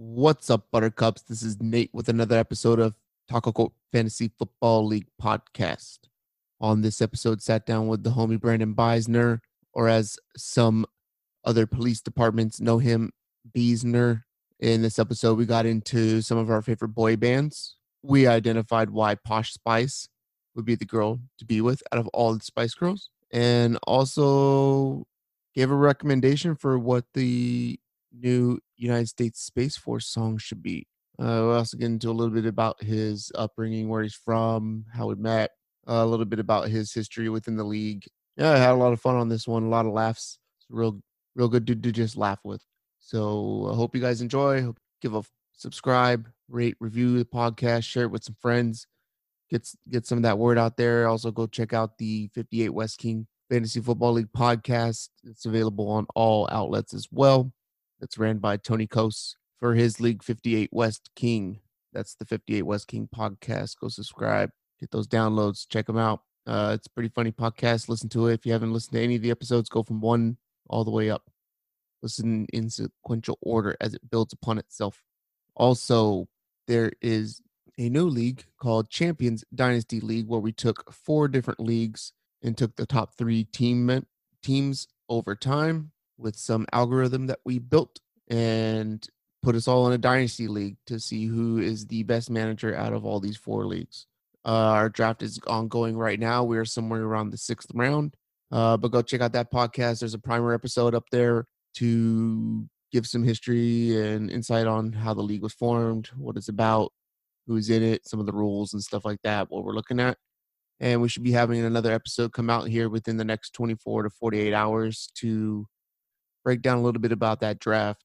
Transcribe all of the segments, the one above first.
What's up, Buttercups? This is Nate with another episode of Taco Court Fantasy Football League podcast. On this episode, sat down with the homie Brandon Beisner, or as some other police departments know him, Beisner. In this episode, we got into some of our favorite boy bands. We identified why Posh Spice would be the girl to be with out of all the Spice Girls, and also gave a recommendation for what the new United States Space Force song should be. Uh, we also get into a little bit about his upbringing, where he's from, how we met, uh, a little bit about his history within the league. Yeah, I had a lot of fun on this one, a lot of laughs. Real, real good dude to just laugh with. So I hope you guys enjoy. Hope give a subscribe, rate, review the podcast, share it with some friends. Get get some of that word out there. Also, go check out the 58 West King Fantasy Football League podcast. It's available on all outlets as well that's ran by Tony Kos for his League 58 West King. That's the 58 West King podcast. Go subscribe, get those downloads, check them out. Uh, it's a pretty funny podcast. Listen to it. If you haven't listened to any of the episodes, go from one all the way up. Listen in sequential order as it builds upon itself. Also, there is a new league called Champions Dynasty League where we took four different leagues and took the top three team teams over time with some algorithm that we built and put us all in a dynasty league to see who is the best manager out of all these four leagues. Uh, our draft is ongoing right now. We are somewhere around the sixth round. Uh, but go check out that podcast. There's a primer episode up there to give some history and insight on how the league was formed, what it's about, who's in it, some of the rules and stuff like that, what we're looking at. And we should be having another episode come out here within the next 24 to 48 hours to break down a little bit about that draft.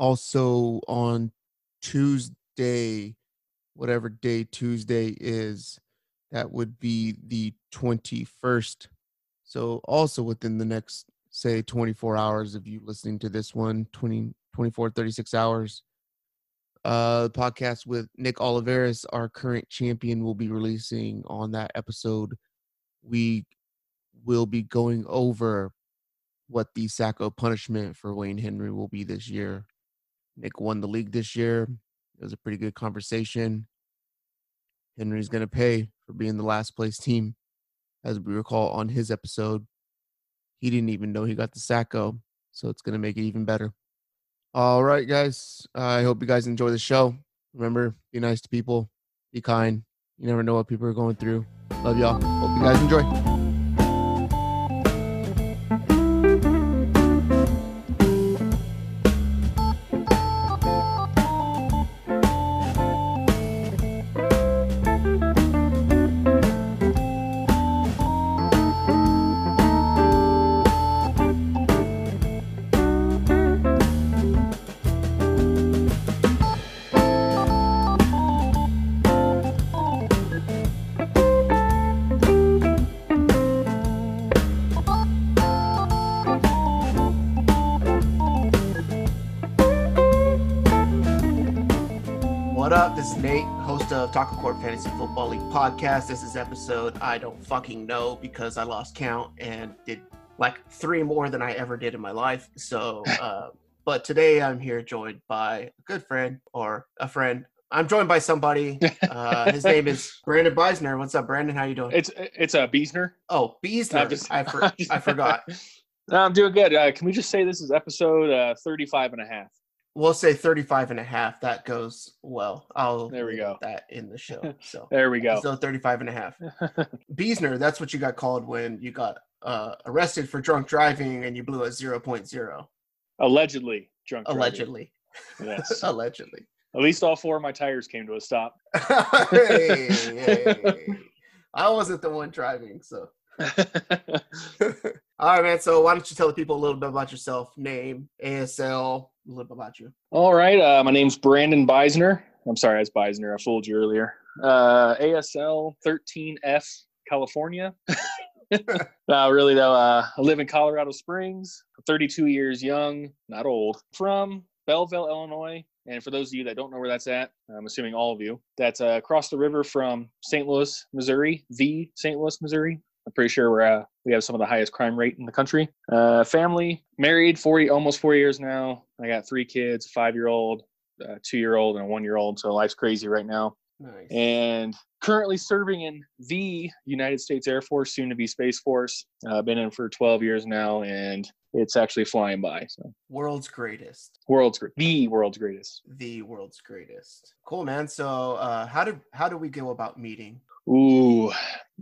Also on Tuesday, whatever day Tuesday is, that would be the 21st. So also within the next say 24 hours of you listening to this one 20 24 36 hours uh the podcast with nick oliveris our current champion will be releasing on that episode we will be going over what the Sacko punishment for Wayne Henry will be this year. Nick won the league this year. It was a pretty good conversation. Henry's going to pay for being the last place team. As we recall on his episode, he didn't even know he got the Sacko, so it's going to make it even better. All right, guys. I hope you guys enjoy the show. Remember, be nice to people, be kind. You never know what people are going through. Love y'all. Hope you guys enjoy. Taco Court Fantasy Football League podcast. This is episode I don't fucking know because I lost count and did like three more than I ever did in my life. So, uh, but today I'm here joined by a good friend or a friend. I'm joined by somebody. Uh, his name is Brandon Beisner. What's up, Brandon? How you doing? It's it's a uh, Beesner. Oh, Beisner. Just, I, for, I forgot. No, I'm doing good. Uh, can we just say this is episode uh, 35 and a half? We'll say 35 and a half that goes well. I'll there we go. that in the show so there we go. so 35 and a half. Beesner that's what you got called when you got uh, arrested for drunk driving and you blew a 0.0 allegedly drunk allegedly. Driving. yes. Allegedly. At least all four of my tires came to a stop. Hey, hey, i wasn't the one driving so. All right man so why don't you tell the people a little bit about yourself? Name asl a little bit about you. All right. Uh, my name's Brandon Beisner. I'm sorry, was Beisner. I fooled you earlier. Uh, ASL 13F, California. no, really though. Uh, I live in Colorado Springs. 32 years young, not old. From Belleville, Illinois. And for those of you that don't know where that's at, I'm assuming all of you, that's uh, across the river from St. Louis, Missouri, the St. Louis, Missouri. I'm pretty sure we're uh, we have some of the highest crime rate in the country. Uh, family, married, 40, almost four years now. I got three kids, a five year old, a two year old and a one year old. So life's crazy right now. Nice. And currently serving in the United States Air Force, soon to be Space Force. I've uh, been in for 12 years now, and it's actually flying by. So world's greatest. World's great. the world's greatest. The world's greatest. Cool, man. So uh, how did how do we go about meeting? Ooh,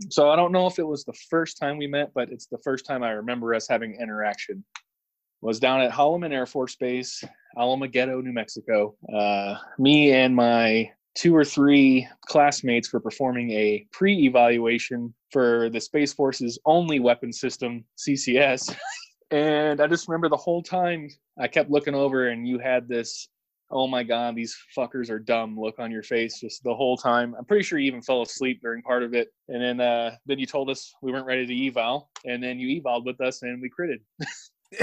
so I don't know if it was the first time we met, but it's the first time I remember us having interaction. Was down at Holloman Air Force Base, Alamogordo, New Mexico. Uh, me and my two or three classmates were performing a pre-evaluation for the Space Force's only weapon system, CCS. and I just remember the whole time I kept looking over and you had this oh my god these fuckers are dumb look on your face just the whole time i'm pretty sure you even fell asleep during part of it and then uh then you told us we weren't ready to eval and then you evolved with us and we critted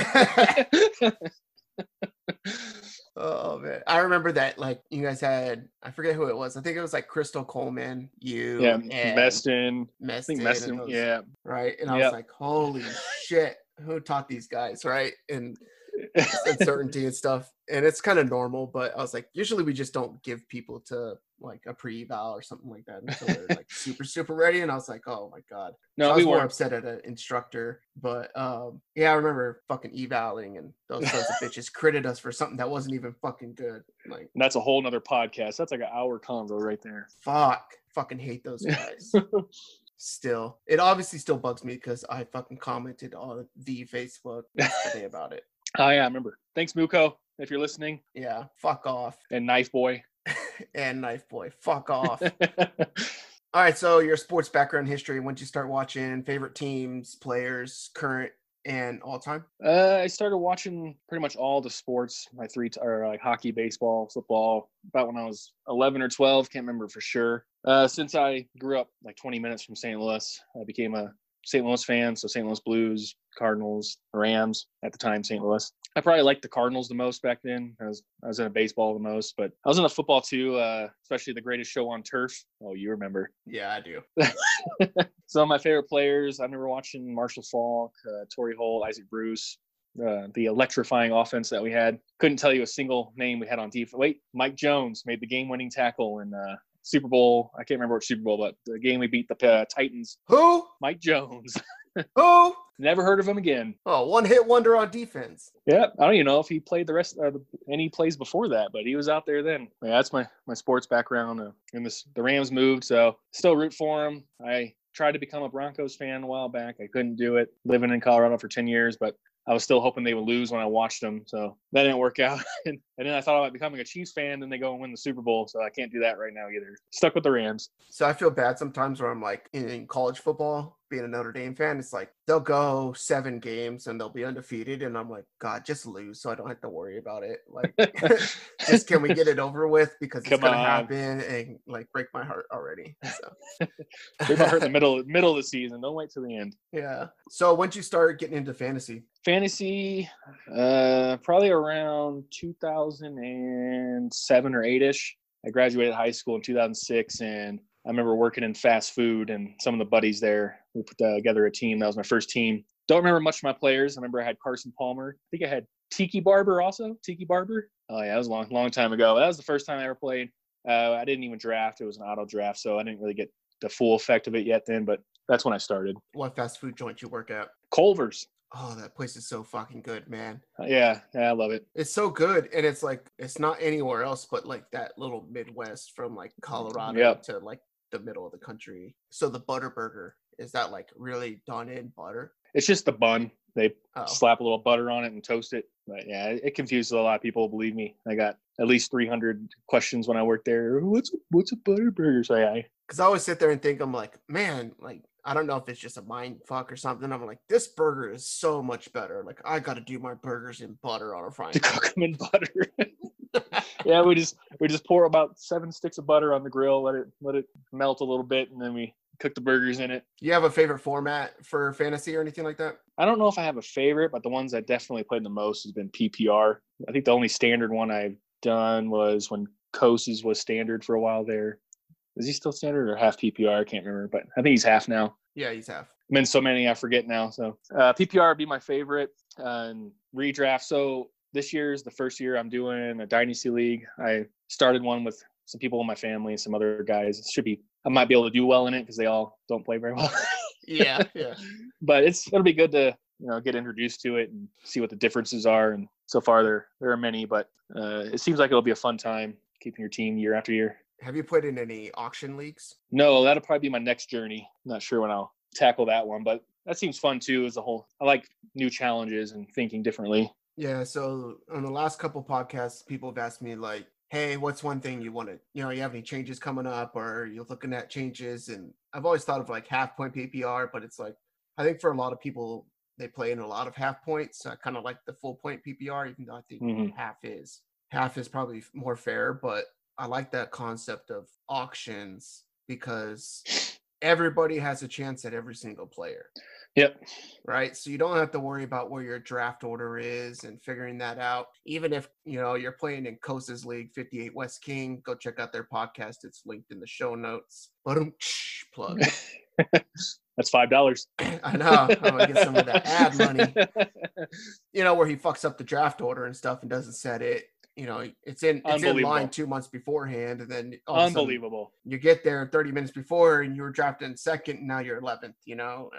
oh man, I remember that. Like you guys had, I forget who it was. I think it was like Crystal Coleman, you, yeah, Meston, Meston, I think Meston, those, yeah, right. And I yep. was like, holy shit, who taught these guys, right? And uncertainty and stuff. And it's kind of normal, but I was like, usually we just don't give people to like a pre-eval or something like that until they're like super super ready. And I was like, oh my god. No, so I was we more weren't. upset at an instructor, but um, yeah, I remember fucking evaling and those sons of bitches critted us for something that wasn't even fucking good. Like and that's a whole nother podcast. That's like an hour convo right there. Fuck, fucking hate those guys. still it obviously still bugs me because i fucking commented on the facebook yesterday about it Oh yeah, I remember. Thanks, Muko, if you're listening. Yeah, fuck off. And Knife Boy. And Knife Boy, fuck off. All right, so your sports background history. When did you start watching? Favorite teams, players, current and all time? Uh, I started watching pretty much all the sports. My three t- are like hockey, baseball, football. About when I was 11 or 12, can't remember for sure. Uh, since I grew up like 20 minutes from St. Louis, I became a St. Louis fan, so St. Louis Blues, Cardinals, Rams at the time, St. Louis. I probably liked the Cardinals the most back then. I was I was in a baseball the most, but I was in a football too, uh, especially the greatest show on turf. Oh, you remember? Yeah, I do. Some of my favorite players. I remember watching Marshall Faulk, uh, Torry Holt, Isaac Bruce. Uh, the electrifying offense that we had. Couldn't tell you a single name we had on defense. Wait, Mike Jones made the game-winning tackle in uh, Super Bowl. I can't remember which Super Bowl, but the game we beat the uh, Titans. Who? Mike Jones. Who? Never heard of him again. Oh, one hit wonder on defense. Yeah, I don't even know if he played the rest of any plays before that, but he was out there then. Yeah, that's my my sports background. Uh, and this the Rams moved, so still root for him. I tried to become a Broncos fan a while back. I couldn't do it. Living in Colorado for ten years, but I was still hoping they would lose when I watched them. So that didn't work out. and, and then I thought about becoming a Chiefs fan, and they go and win the Super Bowl. So I can't do that right now either. Stuck with the Rams. So I feel bad sometimes where I'm like in college football, being a Notre Dame fan, it's like they'll go seven games and they'll be undefeated, and I'm like, God, just lose so I don't have to worry about it. Like, just can we get it over with because it's gonna on. happen and like break my heart already. So break my heart in the middle middle of the season. Don't wait till the end. Yeah. So once you start getting into fantasy, fantasy, uh, probably around 2007 or eight ish. I graduated high school in 2006 and I remember working in fast food and some of the buddies there. We put together a team. That was my first team. Don't remember much of my players. I remember I had Carson Palmer. I think I had Tiki Barber also. Tiki Barber. Oh yeah, that was a long, long time ago. That was the first time I ever played. Uh, I didn't even draft. It was an auto draft, so I didn't really get the full effect of it yet then. But that's when I started. What fast food joint you work at? Culver's. Oh, that place is so fucking good, man. Uh, yeah, yeah, I love it. It's so good, and it's like it's not anywhere else but like that little Midwest from like Colorado yep. to like the middle of the country. So the butter burger is that like really done in butter? It's just the bun. They oh. slap a little butter on it and toast it. But yeah, it confuses a lot of people. Believe me, I got at least 300 questions when I worked there. What's a, what's a butter burger? So yeah, because I always sit there and think I'm like, man, like I don't know if it's just a mind fuck or something. I'm like, this burger is so much better. Like I got to do my burgers in butter on a frying. To cook them in butter. yeah, we just we just pour about seven sticks of butter on the grill, let it let it melt a little bit, and then we cook the burgers in it. You have a favorite format for fantasy or anything like that? I don't know if I have a favorite, but the ones I definitely played the most has been PPR. I think the only standard one I've done was when Koses was standard for a while there. Is he still standard or half PPR? I can't remember, but I think he's half now. Yeah, he's half. I'm so many, I forget now. So uh, PPR would be my favorite uh, and redraft. So this year is the first year I'm doing a dynasty league. I started one with some people in my family, and some other guys. It should be I might be able to do well in it because they all don't play very well. yeah, yeah. But it's it'll be good to you know get introduced to it and see what the differences are. And so far there there are many, but uh, it seems like it'll be a fun time keeping your team year after year. Have you played in any auction leagues? No, that'll probably be my next journey. not sure when I'll tackle that one, but that seems fun too as a whole. I like new challenges and thinking differently. Yeah. So on the last couple podcasts, people have asked me like, "Hey, what's one thing you want to? You know, you have any changes coming up, or you're looking at changes?" And I've always thought of like half point PPR, but it's like I think for a lot of people they play in a lot of half points. So I kind of like the full point PPR, even though I think mm-hmm. half is half is probably more fair. But I like that concept of auctions because everybody has a chance at every single player. Yep. Right. So you don't have to worry about where your draft order is and figuring that out. Even if, you know, you're playing in Cosa's League 58 West King, go check out their podcast. It's linked in the show notes. But plug. That's five dollars. I know. I'm gonna get some of that ad money. You know, where he fucks up the draft order and stuff and doesn't set it you know it's in it's in line two months beforehand and then unbelievable you get there 30 minutes before and you were drafted in second and now you're 11th you know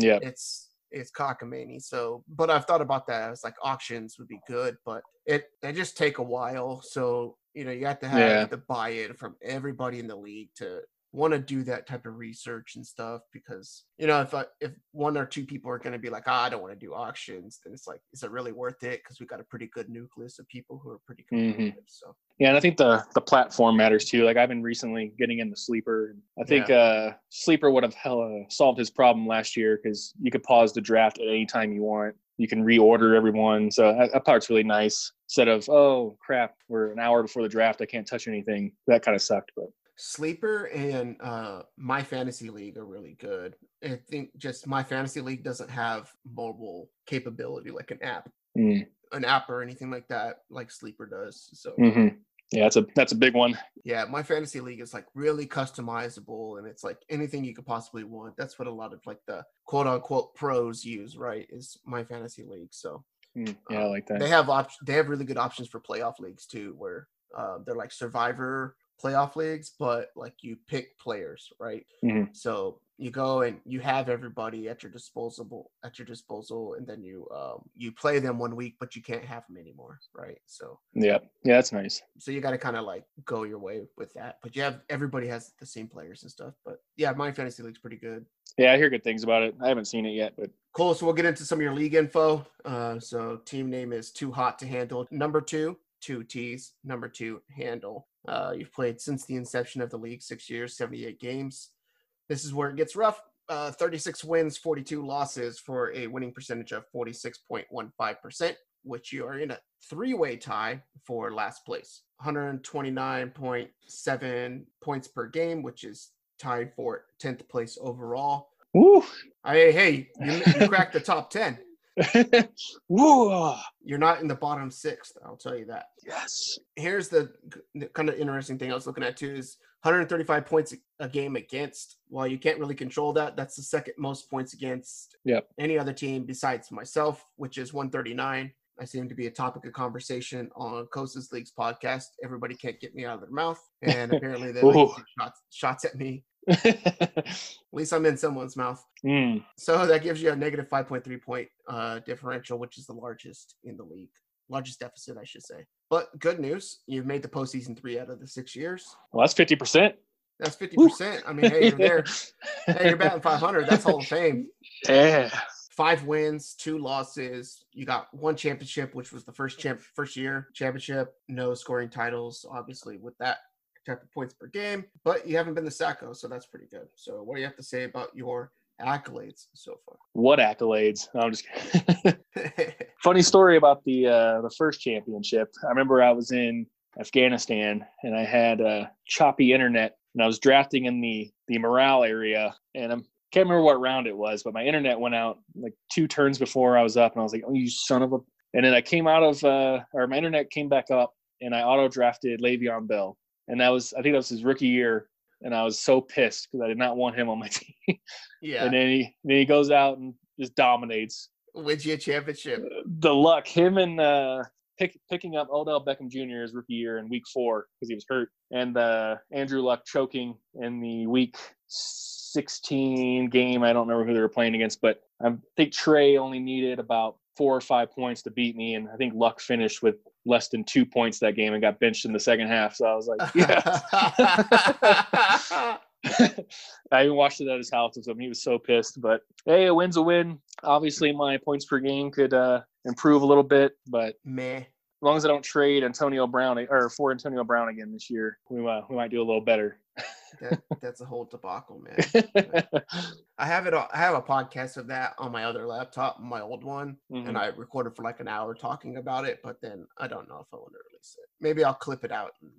yeah. it's it's cockamamie. So but i've thought about that as like auctions would be good but it they just take a while. So you know you have to have yeah. the buy-in from everybody in the league to want to do that type of research and stuff because you know if I, if one or two people are going to be like oh, I don't want to do auctions then it's like is it really worth it because we got a pretty good nucleus of people who are pretty mm-hmm. competitive mm-hmm. so yeah and I think the the platform matters too like I've been recently getting into sleeper I think yeah. uh sleeper would have hella solved his problem last year because you could pause the draft at any time you want you can reorder everyone so that, that part's really nice instead of oh crap we're an hour before the draft I can't touch anything that kind of sucked but Sleeper and uh, My Fantasy League are really good. I think just My Fantasy League doesn't have mobile capability like an app, mm. an app or anything like that, like Sleeper does. So mm-hmm. yeah, that's a that's a big one. Yeah, My Fantasy League is like really customizable, and it's like anything you could possibly want. That's what a lot of like the quote unquote pros use, right? Is My Fantasy League. So mm, yeah, um, I like that. They have op- They have really good options for playoff leagues too, where uh, they're like Survivor playoff leagues, but like you pick players, right? Mm-hmm. So you go and you have everybody at your disposable at your disposal, and then you um you play them one week, but you can't have them anymore, right? So yeah, yeah, that's nice. So you got to kind of like go your way with that, but you have everybody has the same players and stuff. But yeah, my fantasy league's pretty good. Yeah, I hear good things about it. I haven't seen it yet, but cool. So we'll get into some of your league info. Uh, so team name is Too Hot to Handle. Number two, two T's. Number two, handle. Uh, you've played since the inception of the league, six years, 78 games. This is where it gets rough. Uh, 36 wins, 42 losses for a winning percentage of 46.15%, which you are in a three way tie for last place. 129.7 points per game, which is tied for 10th place overall. Woo! I, hey, you, you cracked the top 10. Whoa. You're not in the bottom sixth, I'll tell you that. Yes. Here's the kind of interesting thing I was looking at too is 135 points a game against. While you can't really control that, that's the second most points against yep. any other team besides myself, which is 139. I seem to be a topic of conversation on Cosa's League's podcast. Everybody can't get me out of their mouth, and apparently they like shots, shots at me at least I'm in someone's mouth. Mm. So that gives you a negative 5.3 point uh, differential, which is the largest in the league. Largest deficit, I should say. But good news, you've made the postseason three out of the six years. Well, that's 50%. That's 50%. I mean, hey, you're there. hey, you're batting 500. That's Hall of Fame. Yeah. Five wins, two losses. You got one championship, which was the first champ first year championship. No scoring titles, obviously, with that type of points per game, but you haven't been the Sacko, so that's pretty good. So, what do you have to say about your accolades so far? What accolades? No, I'm just funny story about the uh, the first championship. I remember I was in Afghanistan and I had a choppy internet, and I was drafting in the the morale area, and I can't remember what round it was, but my internet went out like two turns before I was up, and I was like, "Oh, you son of a!" And then I came out of, uh, or my internet came back up, and I auto drafted Le'Veon Bell and that was I think that was his rookie year, and I was so pissed because I did not want him on my team. Yeah. and then he then he goes out and just dominates. Wins you a championship. The luck, him and uh, pick, picking up Odell Beckham Jr. his rookie year in week four because he was hurt, and uh, Andrew Luck choking in the week 16 game. I don't remember who they were playing against, but I think Trey only needed about four or five points to beat me, and I think Luck finished with less than two points that game and got benched in the second half. So I was like, yeah. I even watched it at his house with him. He was so pissed. But hey, a win's a win. Obviously, my points per game could uh, improve a little bit, but Meh. as long as I don't trade Antonio Brown or for Antonio Brown again this year, we uh, we might do a little better. That, that's a whole debacle, man. I have it. I have a podcast of that on my other laptop, my old one, Mhm. and I recorded for like an hour talking about it. But then I don't know if I want to release it. Maybe I'll clip it out and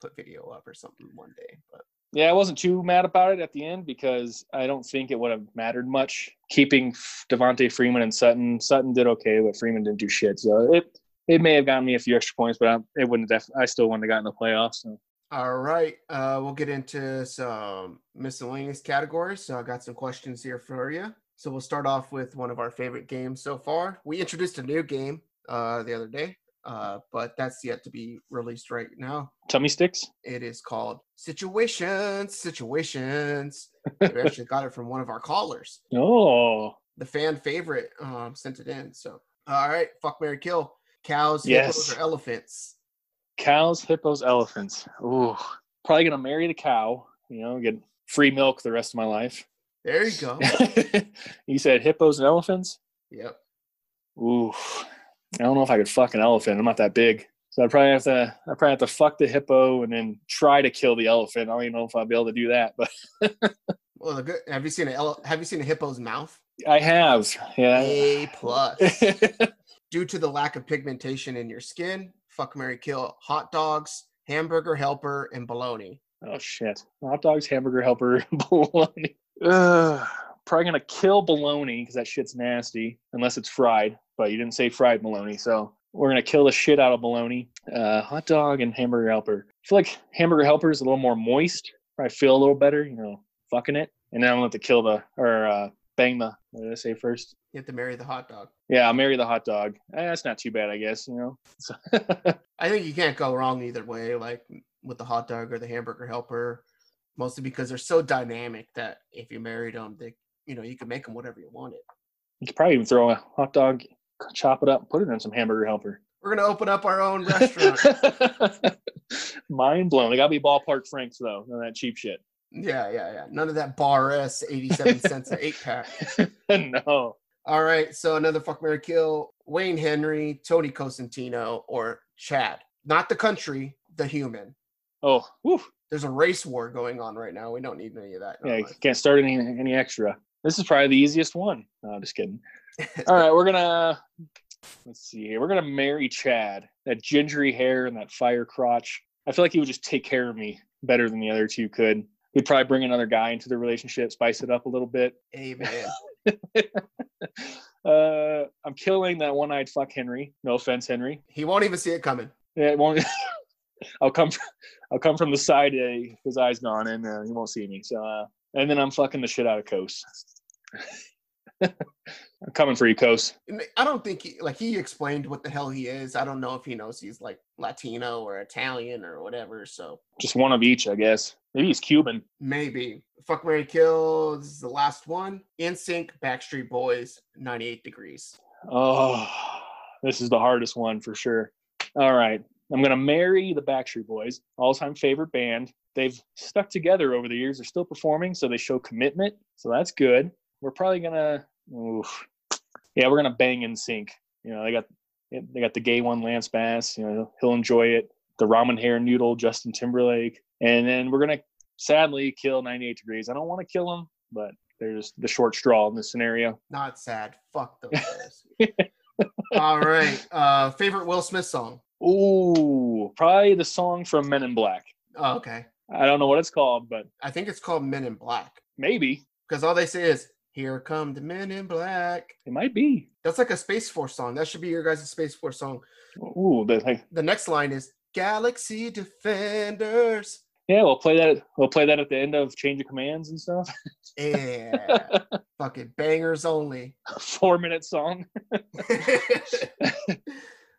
put video up or something one day. But Yeah, I wasn't too mad about it at the end because I don't think it would have mattered much keeping Devonta Freeman and Sutton. Sutton did okay, but Freeman didn't do shit. So it it may have gotten me a few extra points, but I, it wouldn't. Def- I still wouldn't have gotten the playoffs. So. All right, uh, we'll get into some miscellaneous categories. So I got some questions here for you. So we'll start off with one of our favorite games so far. We introduced a new game uh, the other day, uh, but that's yet to be released right now. Tummy sticks. It is called Situations, Situations. we actually got it from one of our callers. Oh, The fan favorite um, sent it in. So, all right, fuck Mary Kill. Cows, Yes. hippos, or elephants? Cows, hippos, elephants. Ooh, probably gonna marry the cow. You know, get free milk the rest of my life. There you go. you said hippos and elephants. yep. Ooh, I don't know if I could fuck an elephant. I'm not that big. So I'd probably have to I probably have to fuck the hippo and then try to kill the elephant. I don't even know if I'll be able to do that, but Well, good. Have you seen a ele- Have you seen a hippo's mouth? I have. Yeah. A plus. Due to the lack of pigmentation in your skin, fuck Mary Kill. Hot dogs, hamburger helper, and bologna. oh shit. Hot dogs, hamburger helper, bologna. Ugh. Probably gonna kill bologna because that shit's nasty unless it's fried. But you didn't say fried bologna, so we're gonna kill the shit out of bologna. Uh, hot dog and hamburger helper. I feel like hamburger helper is a little more moist. Probably feel a little better, you know, fucking it. And then I'm gonna have to kill the or uh, bang the. What did I say first? You have to marry the hot dog. Yeah, I'll marry the hot dog. Eh, that's not too bad, I guess. You know. So I think you can't go wrong either way, like with the hot dog or the hamburger helper, mostly because they're so dynamic that if you married them, they, you know, you can make them whatever you wanted. you could probably even throw a hot dog, chop it up, put it in some hamburger helper. We're gonna open up our own restaurant. Mind blown. They gotta be ballpark Franks though. None that cheap shit. Yeah, yeah, yeah. None of that bar S, eighty-seven cents an eight pack. no. All right, so another fuck Mary Kill: Wayne Henry, Tony Cosentino, or Chad. Not the country, the human. Oh, whew. There's a race war going on right now. We don't need any of that. yeah. you Can't start any any extra. This is probably the easiest one. No, I'm just kidding. All right, we're gonna let's see here. We're gonna marry Chad. That gingery hair and that fire crotch. I feel like he would just take care of me better than the other two could. We'd probably bring another guy into the relationship, spice it up a little bit. Amen. uh, I'm killing that one-eyed fuck Henry. No offense, Henry. he won't even see it coming. Yeah, it won't. I'll come. From, I'll come from the side. Uh, his eyes gone, and uh, he won't see me. So, uh, and then I'm fucking the shit out of Kos. I'm coming for you. And I don't think he, like he explained what the hell he is. I don't know if he knows he's like Latino or Italian or whatever. So Just one of each, I guess. Maybe he's Cuban. maybe fuck Mary Kill. This is the last one. NSYNC, Backstreet Boys, 98 Degrees. Oh, this is the hardest one for sure. All right. I'm going to marry the Backstreet Boys, all time favorite band. They've stuck together over the years. They're still performing, so they show commitment. So that's good. We're probably going to, yeah, we're to bang NSYNC. You know, they got they got the gay one, Lance Bass. You know, he'll enjoy it. The ramen hair noodle, Justin Timberlake. And then we're to sadly kill 98 Degrees. I don't want to kill him, but there's the short straw in this scenario. Not sad. Fuck those guys. All right. Uh, favorite Will Smith song. Ooh, probably the song from Men in Black. Oh, okay. I don't know what it's called, but I think it's called Men in Black maybe because all they say is "Here come the Men in Black." it might be. That's like a Space Force song. That should be your guys' Space Force song. Ooh, like, The next line is "Galaxy Defenders." yeah, we'll play that. We'll play that at the end of Change of Commands and stuff. Yeah, fucking bangers only. Four minute song.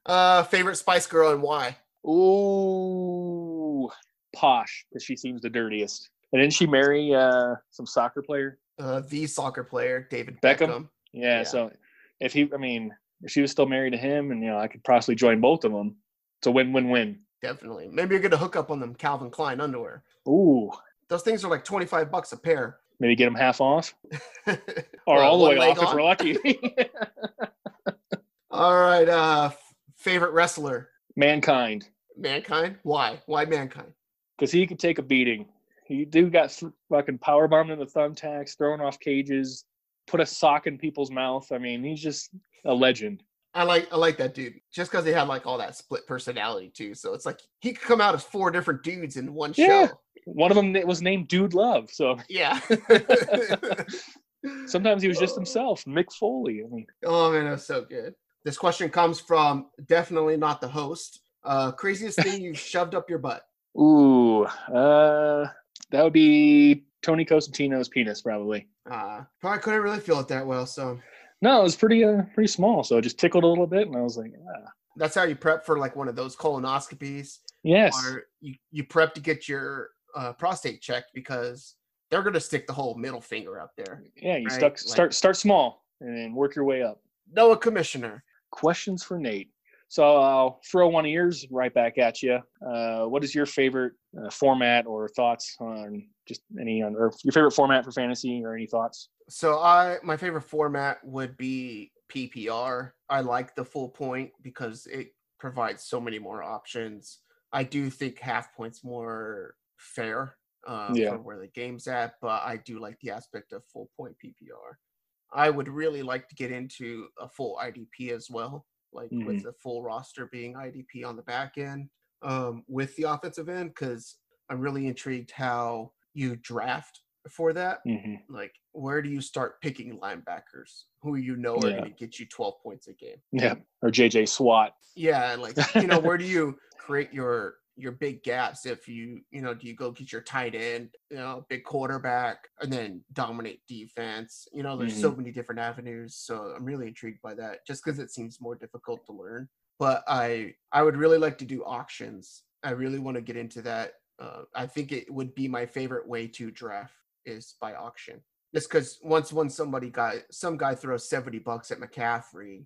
Uh, favorite Spice Girl and why? Ooh, Posh, because she seems the dirtiest. And didn't she marry uh, some soccer player? Uh, the soccer player, David Beckham? Beckham. Yeah, Yeah. So if he, I mean, if she was still married to him, and you know, I could possibly join both of them. It's a win-win-win. Definitely. Maybe you're gonna hook up on them Calvin Klein underwear. Ooh, Those things are like 25 bucks a pair. maybe get them half off, or Well, all the way off if we're lucky. All right. Uh, favorite wrestler, Mankind, Mankind. Why? Why Mankind? because he could take a beating. He dude got fucking power bombed in the thumbtacks, thrown off cages, put a sock in people's mouth. I mean, he's just a legend. I like I like that dude. Just because they had like all that split personality too. So it's like he could come out as four different dudes in one Yeah. show. One of them was named Dude Love, so Yeah. sometimes he was just himself, Mick Foley. I mean, Oh man, that's so good. This question comes from definitely not the host. Uh, craziest thing you've shoved up your butt. ooh, uh, that would be Tony Cosentino's penis, probably. Uh, probably couldn't really feel it that well. So No, it was pretty, uh, pretty small, so it just tickled a little bit, and I was like, ah, that's how you prep for like one of those colonoscopies, yes, or you you prep to get your uh, prostate checked because they're gonna stick the whole middle finger up there. yeah. You right, stuck, like- start, start small, and then work your way up. Noah Commissioner. questions for Nate. So I'll throw one of yours right back at you. Uh, what is your favorite uh, format or thoughts on just any on or your favorite format for fantasy or any thoughts? So I my favorite format would be PPR. I like the full point because it provides so many more options. I do think half points more fair um, Yeah. for where the game's at, but I do like the aspect of full point PPR. I would really like to get into a full IDP as well, like with the full roster being IDP on the back end um, with the offensive end, because I'm really intrigued how you draft for that hmm like where do you start picking linebackers who you know are Yeah. going to get you 12 points a game Yeah, or JJ SWAT. yeah like you know where do you create your your big gaps if you you know do you go get your tight end you know big quarterback and then dominate defense you know there's so many different avenues so i'm really intrigued by that just because it seems more difficult to learn but i i would really like to do auctions i really want to get into that uh, i think it would be my favorite way to draft is by auction just because once when somebody guy some guy throws 70 bucks at mccaffrey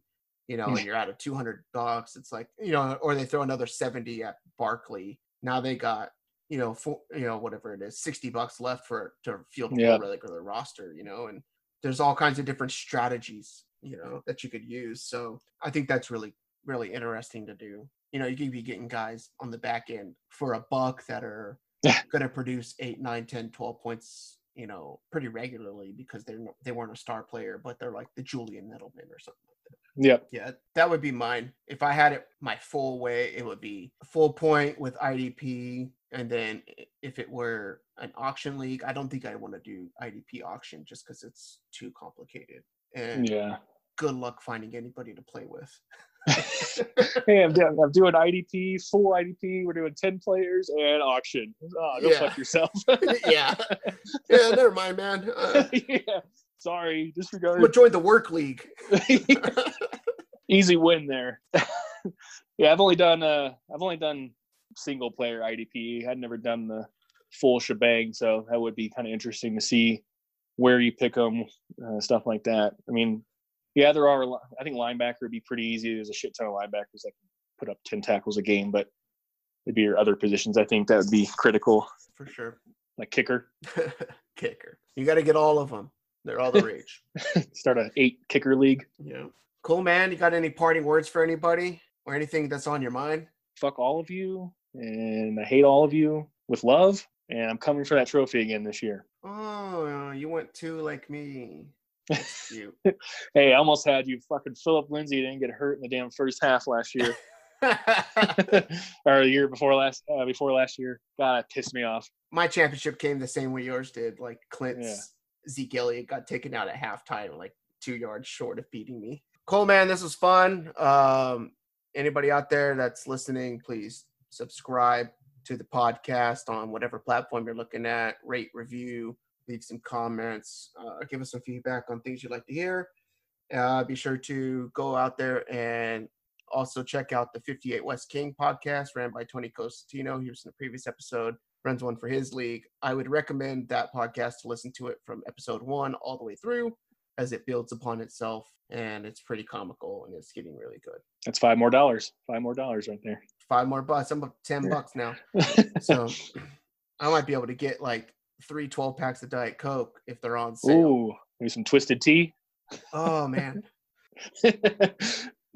you know, hmm. and you're out of 200 bucks. It's like, you know, or they throw another 70 at Barkley. Now they got, you know, for, you know, whatever it is, 60 bucks left for to field Yeah. regular roster, you know, and there's all kinds of different strategies, you know, that you could use. So I think that's really, really interesting to do. You know, you could be getting guys on the back end for a buck that are going to produce eight, nine, 10, 12 points, you know, pretty regularly because they're, they weren't a star player, but they're like the Julian Edelman or something like that. Yep. Yeah, that would be mine. If I had it my full way, it would be full point with IDP. And then if it were an auction league, I don't think I want to do IDP auction just because it's too complicated. And Yeah. good luck finding anybody to play with. hey, I'm doing, I'm doing IDP, full IDP. We're doing 10 players and auction. Oh, go Yeah. fuck yourself. yeah. Yeah, never mind, man. Uh, yeah. Sorry, disregard. gonna join the work league. easy win there. yeah, I've only done uh I've only done single player IDP. I'd never done the full shebang, so that would be kind of interesting to see where you pick them, uh, stuff like that. I mean, yeah, there are. I think linebacker would be pretty easy. There's a shit ton of linebackers that can put up ten tackles a game, but it'd be your other positions. I think that would be critical, For sure. like kicker. Kicker. You got to get all of them. They're all the rage. Start a eight kicker league. Yeah. Cool, man. You got any parting words for anybody or anything that's on your mind? fuck all of you and I hate all of you with love. And I'm coming for that trophy again this year. Oh, you went too like me. Hey, I almost had you fucking Phillip Lindsay didn't get hurt in the damn first half last year or the year before last uh, before last year. God, that pissed me off. My championship came the same way yours did. Like Clint's Zeke Elliott got taken out at halftime, like two yards short of beating me. Cool, man. This was fun. Um, anybody out there that's listening, please subscribe to the podcast on whatever platform you're looking at. Rate, review, leave some comments, uh, give us some feedback on things you'd like to hear. Uh, be sure to go out there and Also, check out the 58 West King podcast ran by Tony Cosentino. He was in the previous episode, runs one for his league. I would recommend that podcast to listen to it from episode one all the way through as it builds upon itself. And it's pretty comical and it's getting really good. That's five more dollars. Five more dollars right there. Five more bucks. I'm up 10 bucks now. So I might be able to get like three 12 packs of Diet Coke if they're on sale. Ooh, maybe some twisted tea. Oh, man.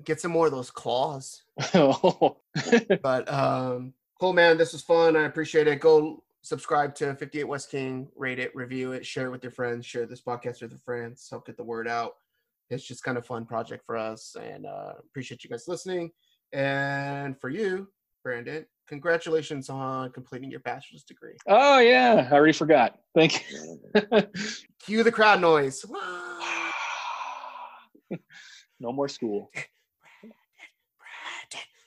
Get some more of those claws. oh. But um, cool, man. This was fun. I appreciate it. Go subscribe to 58 West King, rate it, review it, share it with your friends, share this podcast with your friends, help get the word out. It's just kind of fun project for us, and uh, appreciate you guys listening. And for you, Brandon, congratulations on completing your bachelor's degree. oh yeah, I already forgot. Thank you. Cue the crowd noise. no more school. Brandon,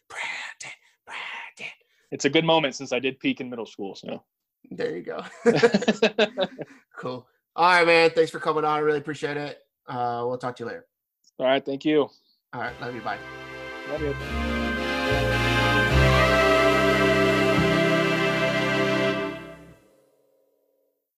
Brandon, Brandon. It's a good moment since I did peak in middle school. So. There you go. cool. All right, man. Thanks for coming on. I really appreciate it. Uh, we'll talk to you later. All right. Thank you. All right. Love you. Bye. Love you.